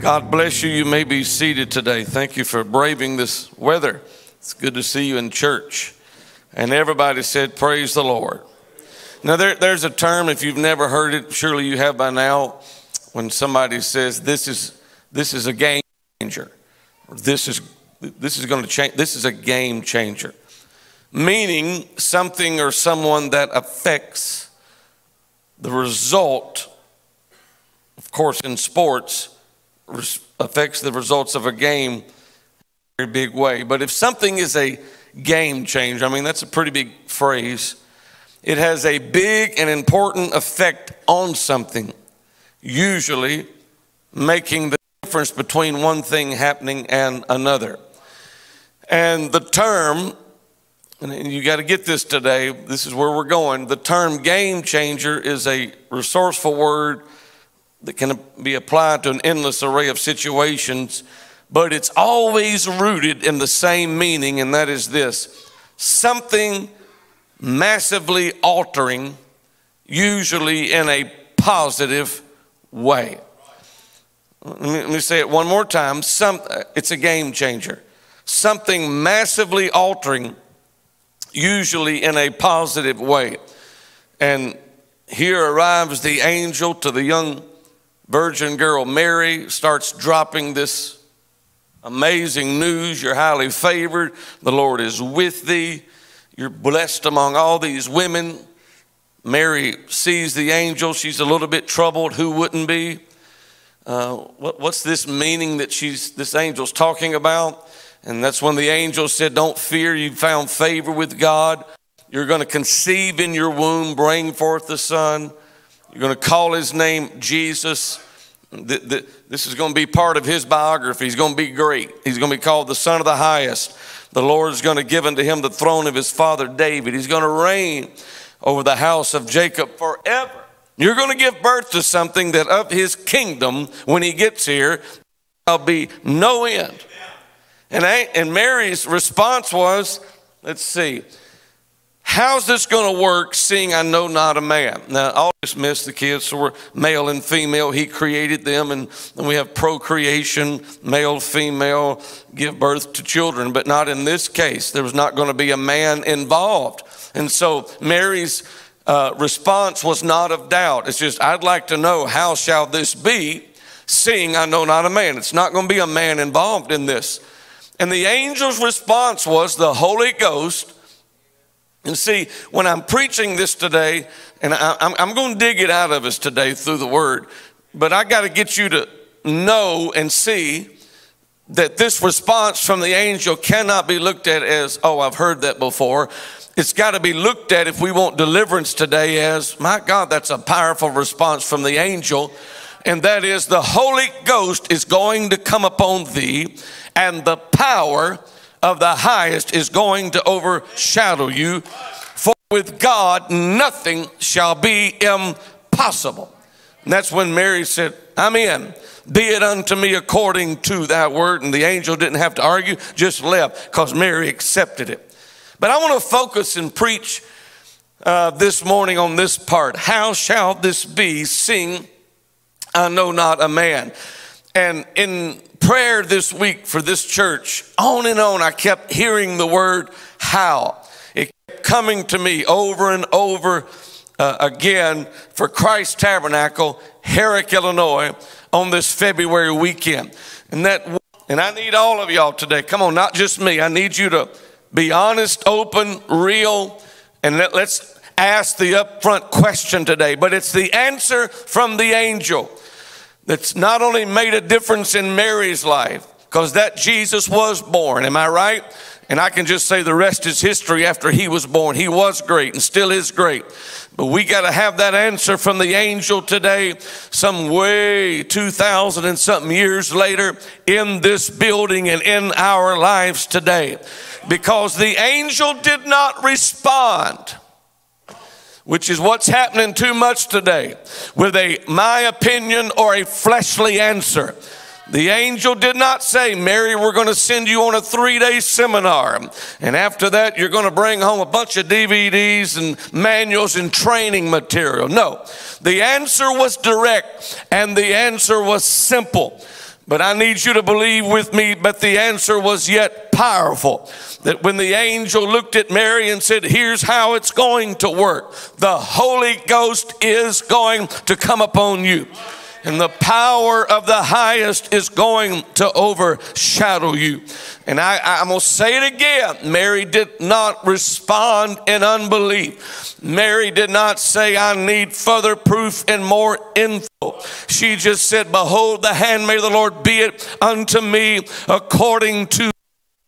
God bless you. You may be seated today. Thank you for braving this weather. It's good to see you in church. And everybody said, Praise the Lord. Now, there, there's a term, if you've never heard it, surely you have by now, when somebody says, This is, this is a game changer. This is, this is going to change. This is a game changer. Meaning something or someone that affects the result, of course, in sports, affects the results of a game in a very big way. But if something is a game changer, I mean, that's a pretty big phrase. It has a big and important effect on something, usually making the difference between one thing happening and another. And the term, and you got to get this today, this is where we're going. The term game changer is a resourceful word that can be applied to an endless array of situations, but it's always rooted in the same meaning, and that is this something massively altering, usually in a positive way. Let me, say it one more time. Some, uh, it's a game changer. Something massively altering, usually in a positive way. And here arrives the angel to the young virgin girl Mary starts dropping this amazing news. You're highly favored. The Lord is with thee. You're blessed among all these women. Mary sees the angel. She's a little bit troubled. Who wouldn't be? Uh, what, what's this meaning that she's this angel's talking about? And that's when the angel said, "Don't fear. You've found favor with God. You're going to conceive in your womb, bring forth the son." You're going to call his name Jesus. This is going to be part of his biography. He's going to be great. He's going to be called the Son of the Highest. The Lord is going to give unto him the throne of his father David. He's going to reign over the house of Jacob forever. You're going to give birth to something that of his kingdom, when he gets here, there'll be no end. And, and Mary's response was, let's see, How's this going to work seeing I know not a man? Now, I'll dismiss the kids, so we're male and female. He created them, and then we have procreation, male, female, give birth to children. But not in this case. There was not going to be a man involved. And so Mary's uh, response was not of doubt. It's just, I'd like to know, how shall this be, seeing I know not a man? It's not going to be a man involved in this. And the angel's response was, the Holy Ghost and see, when I'm preaching this today, and I, am going to dig it out of us today through the word, but I got to get you to know and see that this response from the angel cannot be looked at as, oh, I've heard that before. It's got to be looked at if we want deliverance today as, my God, that's a powerful response from the angel. And that is, the Holy Ghost is going to come upon thee, and the power of the highest is going to overshadow you. For with God, nothing shall be impossible. And that's when Mary said, I'm in. Be it unto me according to that word. And the angel didn't have to argue, just left because Mary accepted it. But I want to focus and preach uh, this morning on this part. How shall this be? Sing, I know not a man. And in prayer this week for this church, on and on, I kept hearing the word how. It kept coming to me over and over uh, again for Christ Tabernacle, Herrick, Illinois, on this February weekend. And that, and I need all of y'all today. Come on, not just me. I need you to be honest, open, real, and let, let's ask the upfront question today. But it's the answer from the angel that's not only made a difference in Mary's life, because that Jesus was born, am I right? And I can just say the rest is history after he was born. He was great and still is great. But we got to have that answer from the angel today, some way 2,000 and something years later, in this building and in our lives today. Because the angel did not respond which is what's happening too much today, with a my opinion or a fleshly answer. The angel did not say, Mary, we're going to send you on a three day seminar. And after that, you're going to bring home a bunch of DVDs and manuals and training material. No, the answer was direct and the answer was simple But I need you to believe with me, but the answer was yet powerful. That when the angel looked at Mary and said, Here's how it's going to work the Holy Ghost is going to come upon you and the power of the highest is going to overshadow you. And I, I'm going to say it again. Mary did not respond in unbelief. Mary did not say, I need further proof and more info. She just said, Behold, the handmaid of the Lord, be it unto me according to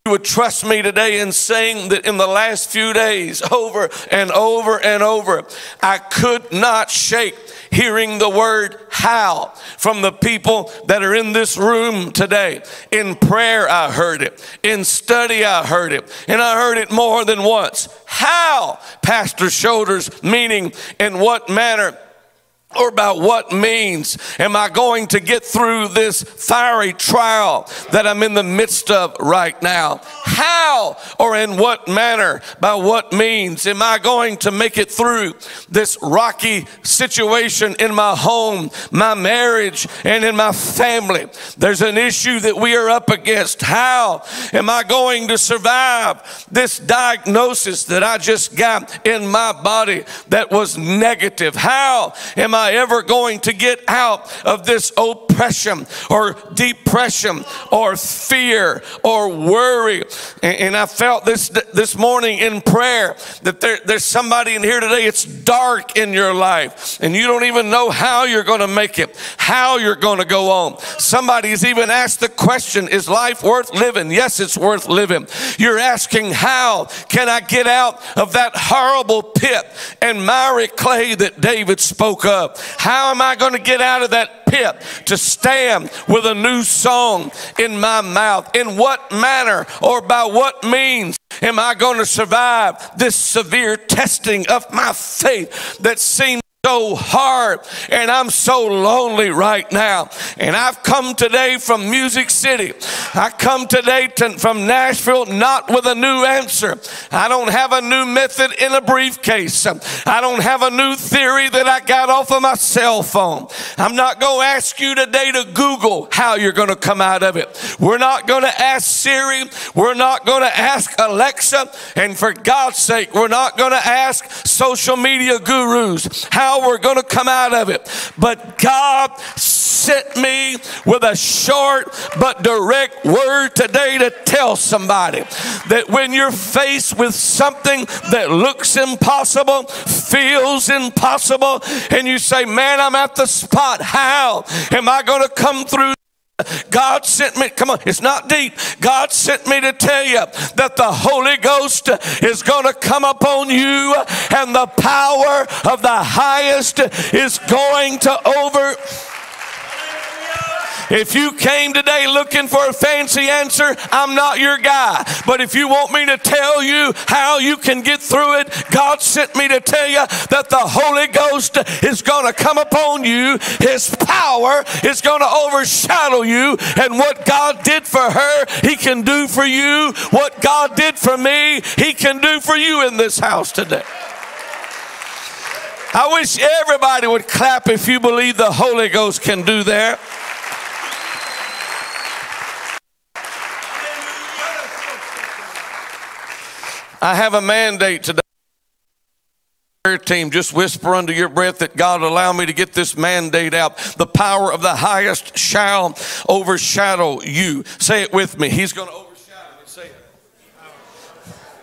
you would trust me today in saying that in the last few days, over and over and over, I could not shake hearing the word how from the people that are in this room today. In prayer, I heard it. In study, I heard it. And I heard it more than once. How, Pastor Shoulders, meaning in what manner or about what means am I going to get through this fiery trial that I'm in the midst of right now? How or in what manner, by what means am I going to make it through this rocky situation in my home, my marriage, and in my family? There's an issue that we are up against. How am I going to survive this diagnosis that I just got in my body that was negative? How am I I ever going to get out of this oppression or depression or fear or worry? And, and I felt this this morning in prayer that there, there's somebody in here today, it's dark in your life and you don't even know how you're going to make it, how you're going to go on. Somebody's even asked the question, is life worth living? Yes, it's worth living. You're asking, how can I get out of that horrible pit and miry clay that David spoke of? How am I going to get out of that pit to stand with a new song in my mouth? In what manner or by what means am I going to survive this severe testing of my faith that seems so hard and I'm so lonely right now. And I've come today from Music City. I come today to, from Nashville not with a new answer. I don't have a new method in a briefcase. I don't have a new theory that I got off of my cell phone. I'm not going to ask you today to Google how you're going to come out of it. We're not going to ask Siri. We're not going to ask Alexa. And for God's sake, we're not going to ask social media gurus how how we're going to come out of it. But God sent me with a short but direct word today to tell somebody that when you're faced with something that looks impossible, feels impossible, and you say, Man, I'm at the spot. How am I going to come through? God sent me, come on, it's not deep. God sent me to tell you that the Holy Ghost is going to come upon you and the power of the highest is going to over. If you came today looking for a fancy answer, I'm not your guy. But if you want me to tell you how you can get through it, God sent me to tell you that the Holy Ghost is going to come upon you. His power is going to overshadow you. And what God did for her, He can do for you. What God did for me, He can do for you in this house today. I wish everybody would clap if you believe the Holy Ghost can do that. I have a mandate today. Prayer team, just whisper under your breath that God allow me to get this mandate out. The power of the highest shall overshadow you. Say it with me. He's going to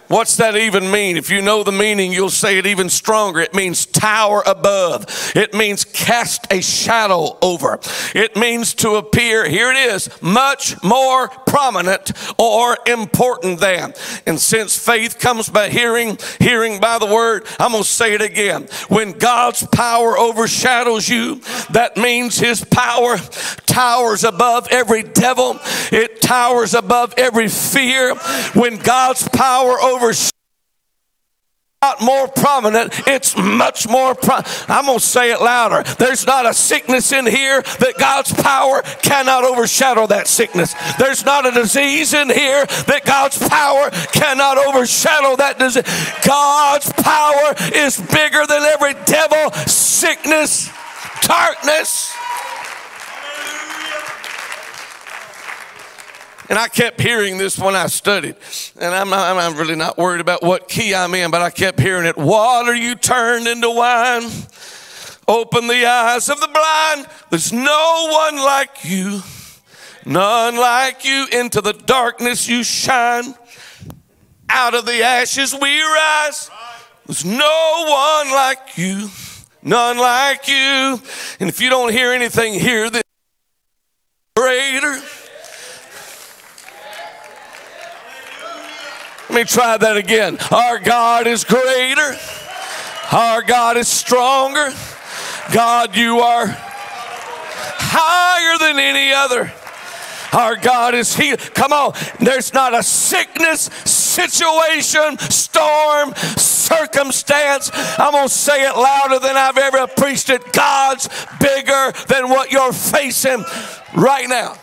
What's that even mean? If you know the meaning, you'll say it even stronger. It means tower above. It means cast a shadow over. It means to appear, here it is, much more prominent or important than. And since faith comes by hearing, hearing by the word, I'm going to say it again. When God's power overshadows you, that means his power towers above every devil. It towers above every fear. When God's power over not more prominent, it's much more. Pro- I'm going to say it louder. There's not a sickness in here that God's power cannot overshadow that sickness. There's not a disease in here that God's power cannot overshadow that disease. God's power is bigger than every devil, sickness, darkness. And I kept hearing this when I studied. And I'm, not, I'm really not worried about what key I'm in, but I kept hearing it. Water you turned into wine. Open the eyes of the blind. There's no one like you. None like you. Into the darkness you shine. Out of the ashes we rise. There's no one like you. None like you. And if you don't hear anything, hear this greater. Let me try that again. Our God is greater. Our God is stronger. God, you are higher than any other. Our God is here. Come on. There's not a sickness, situation, storm, circumstance. I'm going to say it louder than I've ever preached it. God's bigger than what you're facing right now.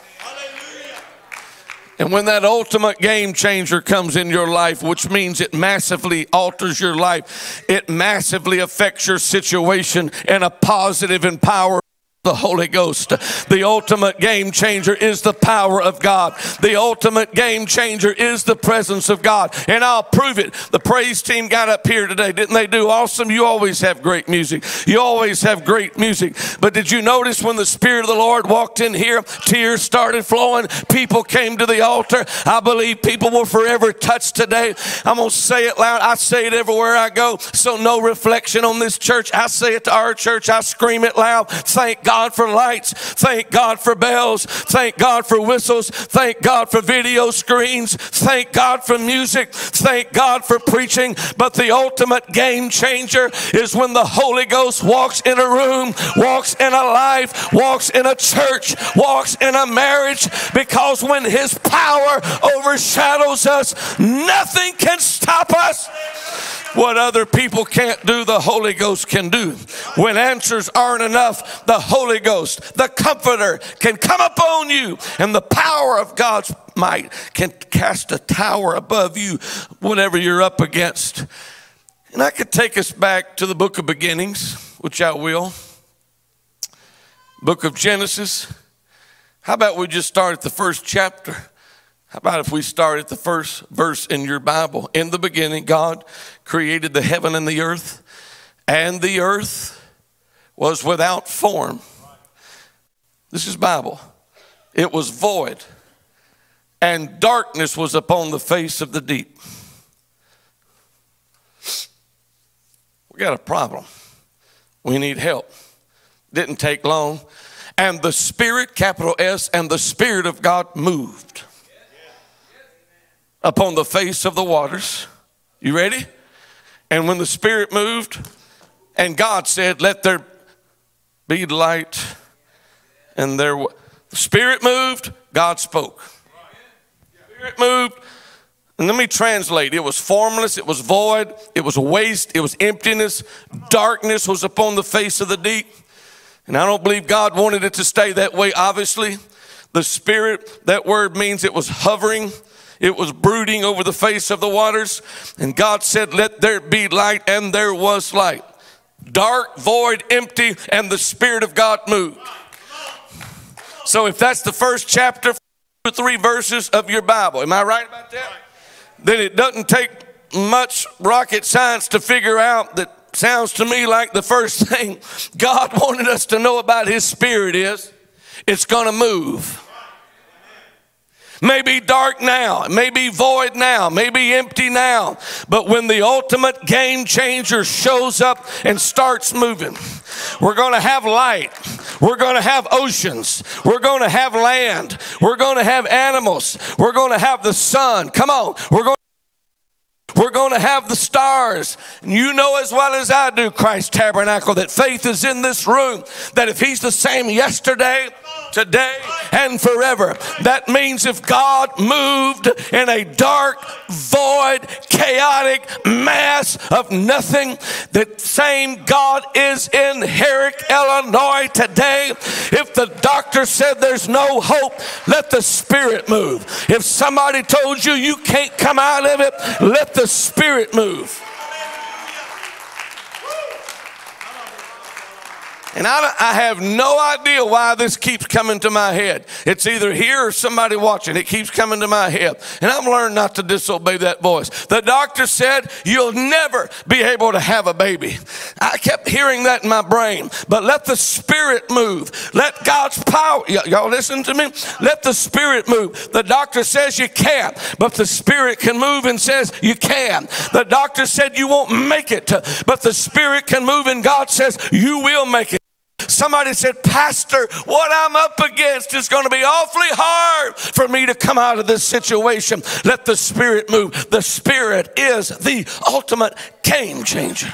And when that ultimate game changer comes in your life, which means it massively alters your life, it massively affects your situation in a positive and powerful the Holy Ghost. The ultimate game changer is the power of God. The ultimate game changer is the presence of God. And I'll prove it. The praise team got up here today, didn't they do awesome? You always have great music. You always have great music. But did you notice when the Spirit of the Lord walked in here, tears started flowing, people came to the altar. I believe people were forever touched today. I'm going to say it loud. I say it everywhere I go. So no reflection on this church. I say it to our church. I scream it loud. Thank God God for lights. Thank God for bells. Thank God for whistles. Thank God for video screens. Thank God for music. Thank God for preaching. But the ultimate game changer is when the Holy Ghost walks in a room, walks in a life, walks in a church, walks in a marriage. Because when His power overshadows us, nothing can stop us. What other people can't do, the Holy Ghost can do. When answers aren't enough, the Holy Ghost, the Comforter, can come upon you, and the power of God's might can cast a tower above you, whatever you're up against. And I could take us back to the book of beginnings, which I will. Book of Genesis. How about we just start at the first chapter? How about if we start at the first verse in your Bible? In the beginning, God created the heaven and the earth, and the earth was without form. This is Bible. It was void, and darkness was upon the face of the deep. We got a problem. We need help. Didn't take long. And the Spirit, capital S, and the Spirit of God moved upon the face of the waters. You ready? And when the Spirit moved, and God said, Let there be light, and there the Spirit moved, God spoke. Spirit moved, and let me translate. It was formless, it was void, it was waste, it was emptiness, darkness was upon the face of the deep. And I don't believe God wanted it to stay that way, obviously. The Spirit, that word means it was hovering, it was brooding over the face of the waters. And God said, Let there be light, and there was light. Dark, void, empty, and the Spirit of God moved. So if that's the first chapter, three verses of your Bible, am I right about that? Then it doesn't take much rocket science to figure out that sounds to me like the first thing God wanted us to know about His Spirit is it's going to move may be dark now, it may be void now, may be empty now, but when the ultimate game changer shows up and starts moving, we're going to have light. We're going to have oceans. We're going to have land. We're going to have animals. We're going to have the sun. Come on. We're going we're going to have the stars. And you know as well as I do, Christ Tabernacle, that faith is in this room. That if He's the same yesterday, today and forever. That means if God moved in a dark, void, chaotic mass of nothing, the same God is in Herrick, Illinois today. If the doctor said there's no hope, let the Spirit move. If somebody told you you can't come out of it, let the Spirit move. And I, I have no idea why this keeps coming to my head. It's either here or somebody watching. It keeps coming to my head. And I've learned not to disobey that voice. The doctor said, You'll never be able to have a baby. I kept hearing that in my brain. But let the Spirit move. Let God's power, y- y'all listen to me? Let the Spirit move. The doctor says you can't, but the Spirit can move and says you can. The doctor said you won't make it, but the Spirit can move and God says you will make it. Somebody said, Pastor, what I'm up against is going to be awfully hard for me to come out of this situation. Let the Spirit move. The Spirit is the ultimate game changer.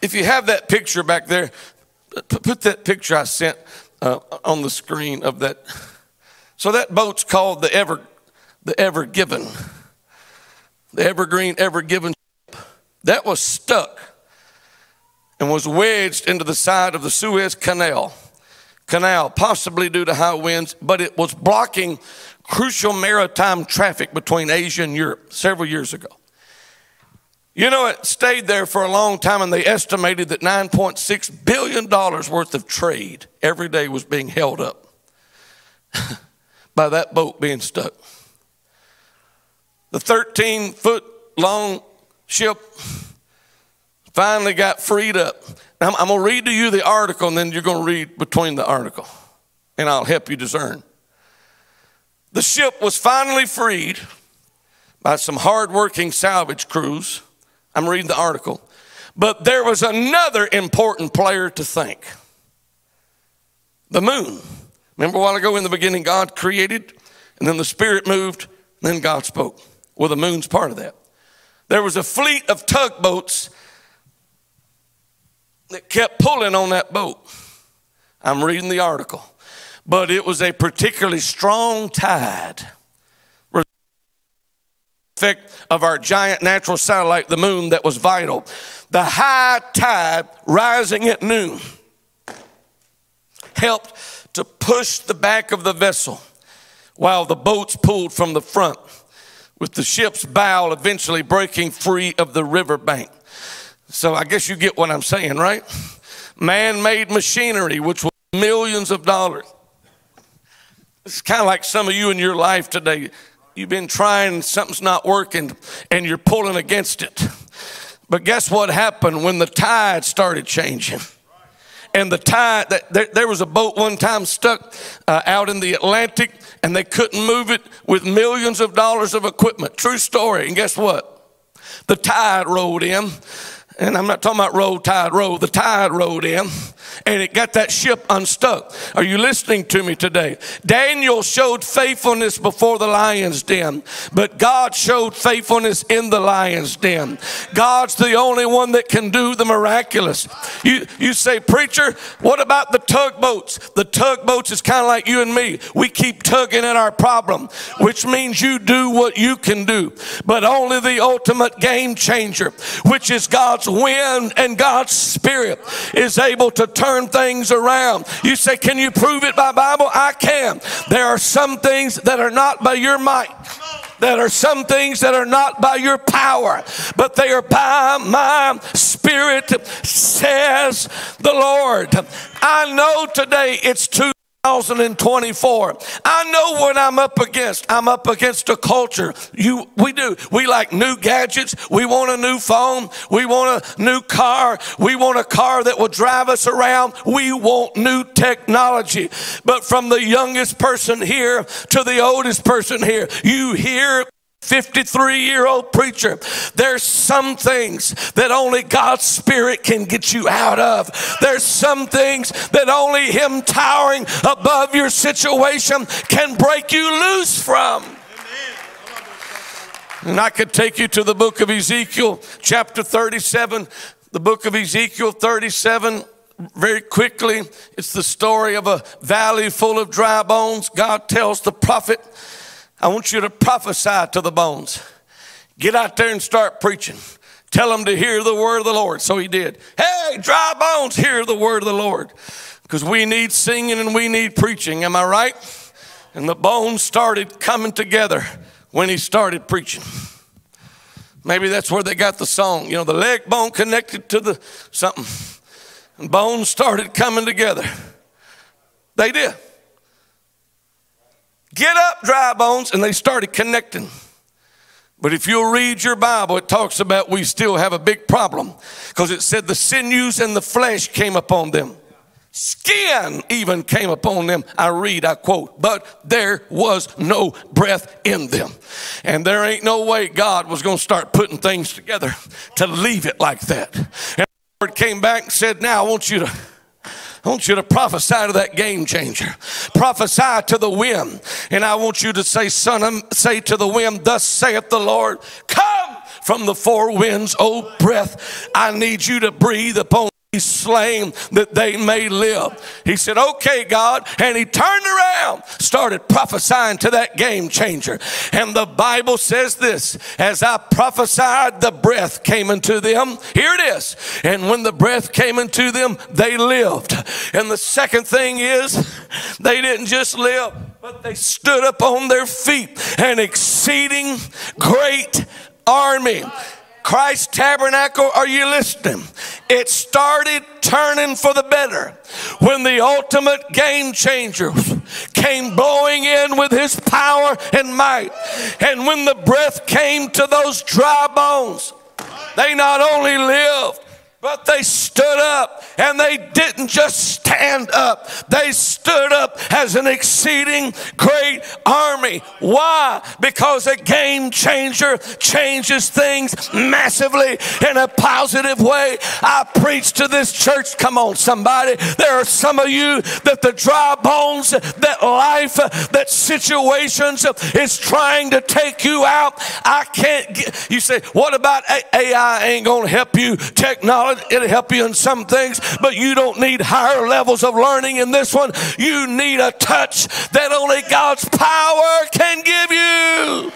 If you have that picture back there, put that picture I sent uh, on the screen of that. So that boat's called the Ever, the Ever Given, the Evergreen Ever Given that was stuck and was wedged into the side of the Suez Canal. Canal, possibly due to high winds, but it was blocking crucial maritime traffic between Asia and Europe several years ago. You know, it stayed there for a long time, and they estimated that $9.6 billion worth of trade every day was being held up by that boat being stuck. The 13 foot long ship finally got freed up. Now, I'm, going to read to you the article, and then you're going to read between the article, and I'll help you discern. The ship was finally freed by some hardworking salvage crews. I'm reading the article. But there was another important player to thank the moon. Remember a while ago in the beginning, God created, and then the Spirit moved, and then God spoke. Well, the moon's part of that there was a fleet of tugboats that kept pulling on that boat. I'm reading the article. But it was a particularly strong tide. Effect of our giant natural satellite, the moon, that was vital. The high tide rising at noon helped to push the back of the vessel while the boats pulled from the front with the ship's bow eventually breaking free of the riverbank. So I guess you get what I'm saying, right? Man made machinery, which was millions of dollars. It's kind of like some of you in your life today. You've been trying, something's not working, and you're pulling against it. But guess what happened when the tide started changing? And the tide there, there was a boat one time stuck uh, out in the atlantic and they couldn't move it with millions of dollars of equipment. True story. And guess what? The tide rolled in and I'm not talking about roll tide roll, the tide rolled in and it got that ship unstuck. Are you listening to me today? Daniel showed faithfulness before the lion's den, but God showed faithfulness in the lion's den. God's the only one that can do the miraculous. You, you say, Preacher, what about the tugboats? The tugboats is kind of like you and me. We keep tugging at our problem, which means you do what you can do. But only the ultimate game changer, which is God's wind and God's spirit is able to turn things around. You say, Can you prove it by Bible? I can. There are some things that are not by your might. That are some things that are not by your power, but they are by my spirit, says the Lord. I know today it's too 2024. I know what I'm up against. I'm up against a culture. You, we do. We like new gadgets. We want a new phone. We want a new car. We want a car that will drive us around. We want new technology. But from the youngest person here to the oldest person here, you hear 53 year old preacher, there's some things that only God's Spirit can get you out of. There's some things that only Him towering above your situation can break you loose from. And I could take you to the book of Ezekiel, chapter 37. The book of Ezekiel 37 very quickly. It's the story of a valley full of dry bones. God tells the prophet, I want you to prophesy to the bones. Get out there and start preaching. Tell them to hear the word of the Lord. So he did. Hey, dry bones, hear the word of the Lord. Because we need singing and we need preaching. Am I right? And the bones started coming together when he started preaching. Maybe that's where they got the song. You know, the leg bone connected to the something. And bones started coming together. They did. Get up, dry bones, and they started connecting. But if you'll read your Bible, it talks about we still have a big problem because it said the sinews and the flesh came upon them. Skin even came upon them. I read, I quote, but there was no breath in them. And there ain't no way God was going to start putting things together to leave it like that. And the Lord came back and said, Now I want you to I want you to prophesy to that game changer. Prophesy to the wind. And I want you to say, son, um, say to the wind, thus saith the Lord, come from the four winds, O breath. I need you to breathe upon slain that they may live. He said, Okay, God. And he turned around, started prophesying to that game changer. And the Bible says this as I prophesied, the breath came into them. Here it is. And when the breath came into them, they lived. And the second thing is, they didn't just live, but they stood up on their feet, an exceeding great army. Christ Tabernacle, are you listening? It started turning for the better when the ultimate game changer came blowing in with his power and might. And when the breath came to those dry bones, they not only lived, but they stood up and they didn't just stand up, they stood up as an exceeding great army. Why? Because a game changer changes things massively in a positive way. I preach to this church. Come on, somebody. There are some of you that the dry bones, that life, that situations is trying to take you out. I can't get, you say, what about AI ain't going to help you? Technology it'll help you in some things, but you don't need higher levels of learning in this one. You need a touch that only God's power can give you.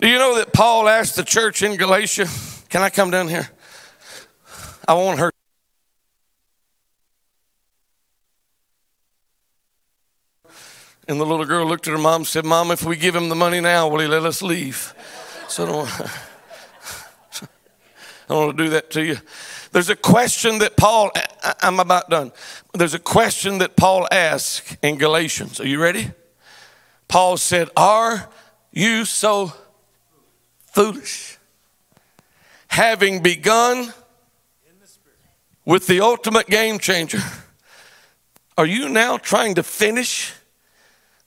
Do you know that Paul asked the church in Galatia, Can I come down here? I want her. And the little girl looked at her mom and said, Mom, if we give him the money now, will he let us leave? So I don't, I don't want to do that to you. There's a question that Paul, I'm about done. There's a question that Paul asked in Galatians. Are you ready? Paul said, Are you so foolish? Having begun with the ultimate game changer, are you now trying to finish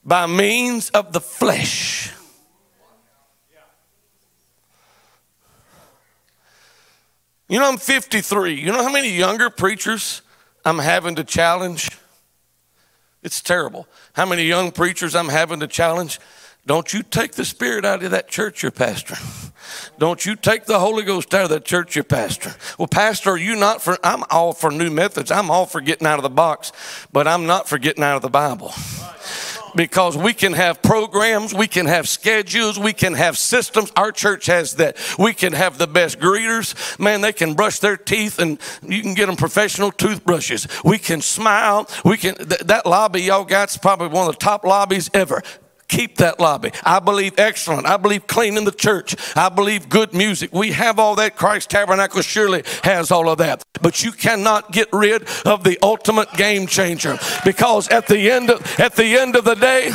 by means of the flesh. You know, I'm 53. You know how many younger preachers I'm having to challenge? It's terrible. How many young preachers I'm having to challenge? Don't you take the spirit out of that church you're pastoring. Don't you take the Holy Ghost out of that church you're pastoring. Well, Pastor, are you not for, I'm all for new methods. I'm all for getting out of the box, but I'm not for getting out of the Bible because we can have programs, we can have schedules, we can have systems. Our church has that. We can have the best greeters. Man, they can brush their teeth and you can get them professional toothbrushes. We can smile. We can, th- that lobby y'all got's probably one of the top lobbies ever keep that lobby. I believe excellent. I believe clean in the church. I believe good music. We have all that. Christ Tabernacle surely has all of that. But you cannot get rid of the ultimate game changer because at the end of, at the end of the day,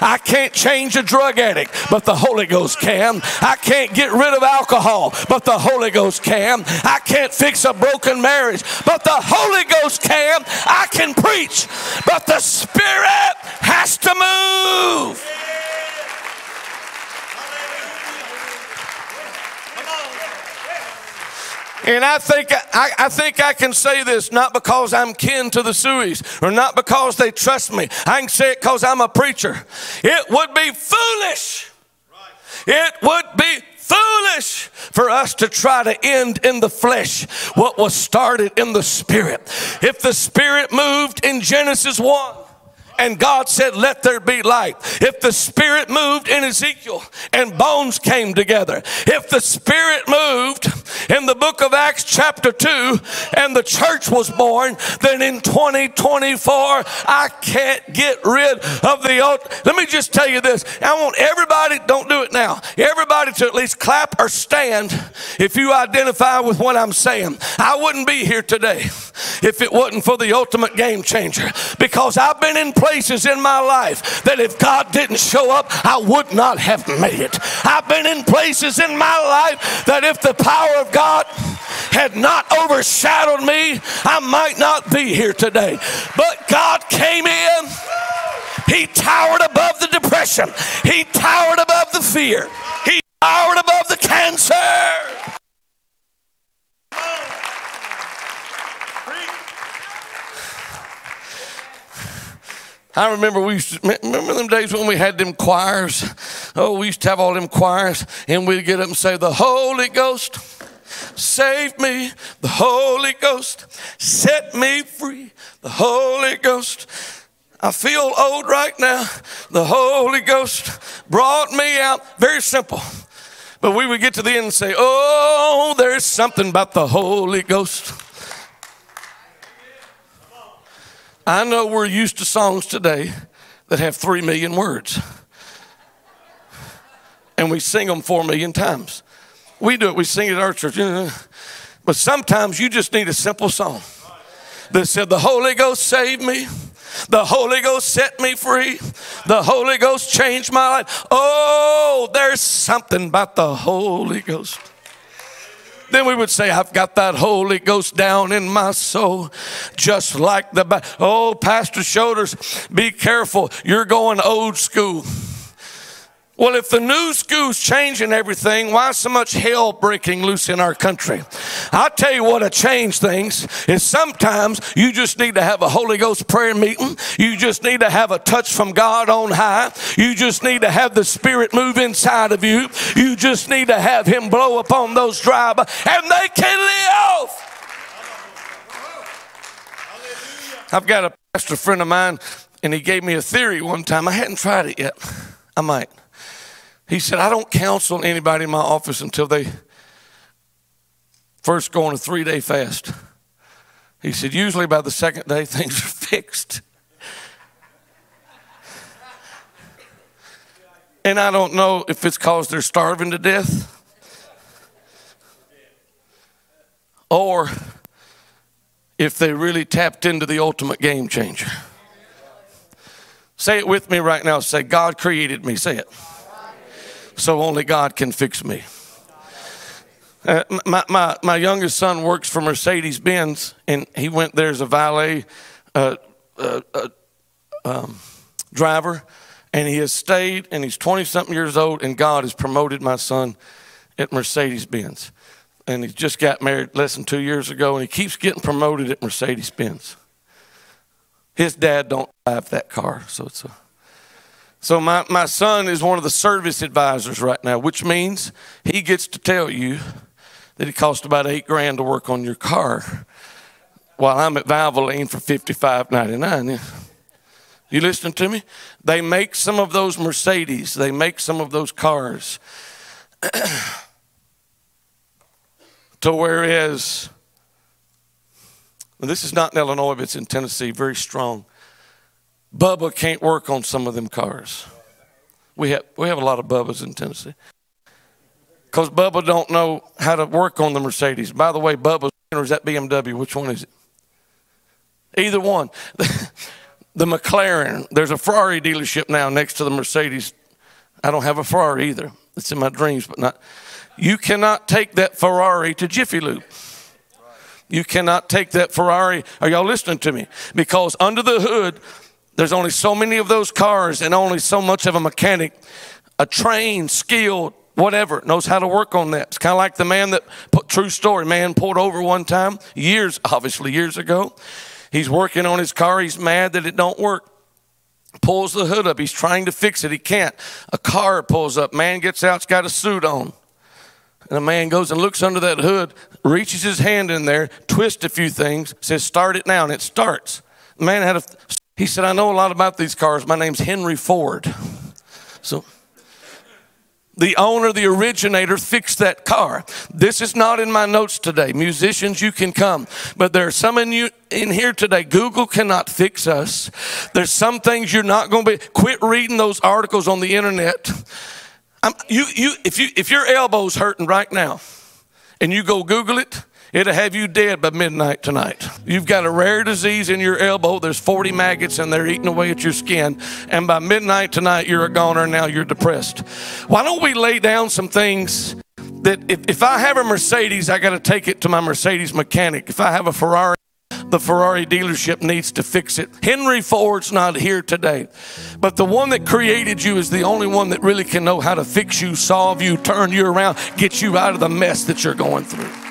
I can't change a drug addict, but the Holy Ghost can. I can't get rid of alcohol, but the Holy Ghost can. I can't fix a broken marriage, but the Holy Ghost can. I can preach, but the Spirit has to move. And I think I, I, think I can say this not because I'm kin to the Sueys or not because they trust me. I can say it because I'm a preacher. It would be foolish. It would be foolish for us to try to end in the flesh what was started in the spirit. If the spirit moved in Genesis 1, and God said, Let there be light. If the Spirit moved in Ezekiel and bones came together, if the Spirit moved in the book of Acts, chapter 2, and the church was born, then in 2024, I can't get rid of the old. Let me just tell you this. I want everybody, don't do it now, everybody to at least clap or stand if you identify with what I'm saying. I wouldn't be here today if it wasn't for the ultimate game changer because I've been in places in my life that if God didn't show up, I would not have made it. I've been in places in my life that if the power of God had not overshadowed me, I might not be here today. But God came in. He towered above the depression. He towered above the fear. He towered above the cancer. I remember we used to, remember them days when we had them choirs. Oh, we used to have all them choirs, and we'd get up and say, "The Holy Ghost save me, the Holy Ghost set me free, the Holy Ghost." I feel old right now. The Holy Ghost brought me out. Very simple. But we would get to the end and say, Oh, there's something about the Holy Ghost. I know we're used to songs today that have three million words. And we sing them four million times. We do it, we sing it at our church. But sometimes you just need a simple song that said, The Holy Ghost saved me. The Holy Ghost set me free. The Holy Ghost changed my life. Oh, there's something about the Holy Ghost. Then we would say, I've got that Holy Ghost down in my soul, just like the. Oh, Pastor Shoulders, be careful. You're going old school. Well, if the new school's changing everything, why so much hell breaking loose in our country? I'll tell you what to change things is sometimes you just need to have a Holy Ghost prayer meeting. You just need to have a touch from God on high. You just need to have the Spirit move inside of you. You just need to have Him blow upon those dry and they can live. I've got a pastor friend of mine, and he gave me a theory one time. I hadn't tried it yet. I might. He said, I don't counsel anybody in my office until they first go on a three day fast. He said, usually by the second day, things are fixed. And I don't know if it's because they're starving to death or if they really tapped into the ultimate game changer. Say it with me right now. Say, God created me. Say it so only God can fix me. Uh, my, my, my youngest son works for Mercedes Benz, and he went there as a valet uh, uh, uh um, driver, and he has stayed, and he's 20 something years old, and God has promoted my son at Mercedes Benz. And he just got married less than two years ago, and he keeps getting promoted at Mercedes Benz. His dad don't drive that car, so it's a so my, my son is one of the service advisors right now, which means he gets to tell you that it cost about eight grand to work on your car while I'm at Valvoline for $55.99 You listening to me? They make some of those Mercedes, they make some of those cars. to whereas this is not in Illinois, but it's in Tennessee, very strong. Bubba can't work on some of them cars. We have, we have a lot of Bubbas in Tennessee. Because Bubba don't know how to work on the Mercedes. By the way, Bubba's or is that BMW? Which one is it? Either one. the McLaren, there's a Ferrari dealership now next to the Mercedes. I don't have a Ferrari either. It's in my dreams, but not. You cannot take that Ferrari to Jiffy Lube. You cannot take that Ferrari. Are y'all listening to me? Because under the hood, there's only so many of those cars and only so much of a mechanic, a trained, skilled, whatever, knows how to work on that. It's kind of like the man that, true story, man pulled over one time, years, obviously years ago. He's working on his car. He's mad that it don't work. Pulls the hood up. He's trying to fix it. He can't. A car pulls up. Man gets out. It's got a suit on. And a man goes and looks under that hood, reaches his hand in there, twists a few things, says, Start it now. And it starts. The man had a He said, I know a lot about these cars. My name's Henry Ford. So, the owner, the originator fixed that car. This is not in my notes today. Musicians, you can come. But there are some in you in here today. Google cannot fix us. There's some things you're not going to be. Quit reading those articles on the internet. I'm, you, you, if, you, if your elbow's hurting right now and you go Google it, It'll have you dead by midnight tonight. You've got a rare disease in your elbow. There's 40 maggots and they're eating away at your skin. And by midnight tonight, you're a goner. Now you're depressed. Why don't we lay down some things that if, if I have a Mercedes, I got to take it to my Mercedes mechanic. If I have a Ferrari, the Ferrari dealership needs to fix it. Henry Ford's not here today, but the one that created you is the only one that really can know how to fix you, solve you, turn you around, get you out of the mess that you're going through.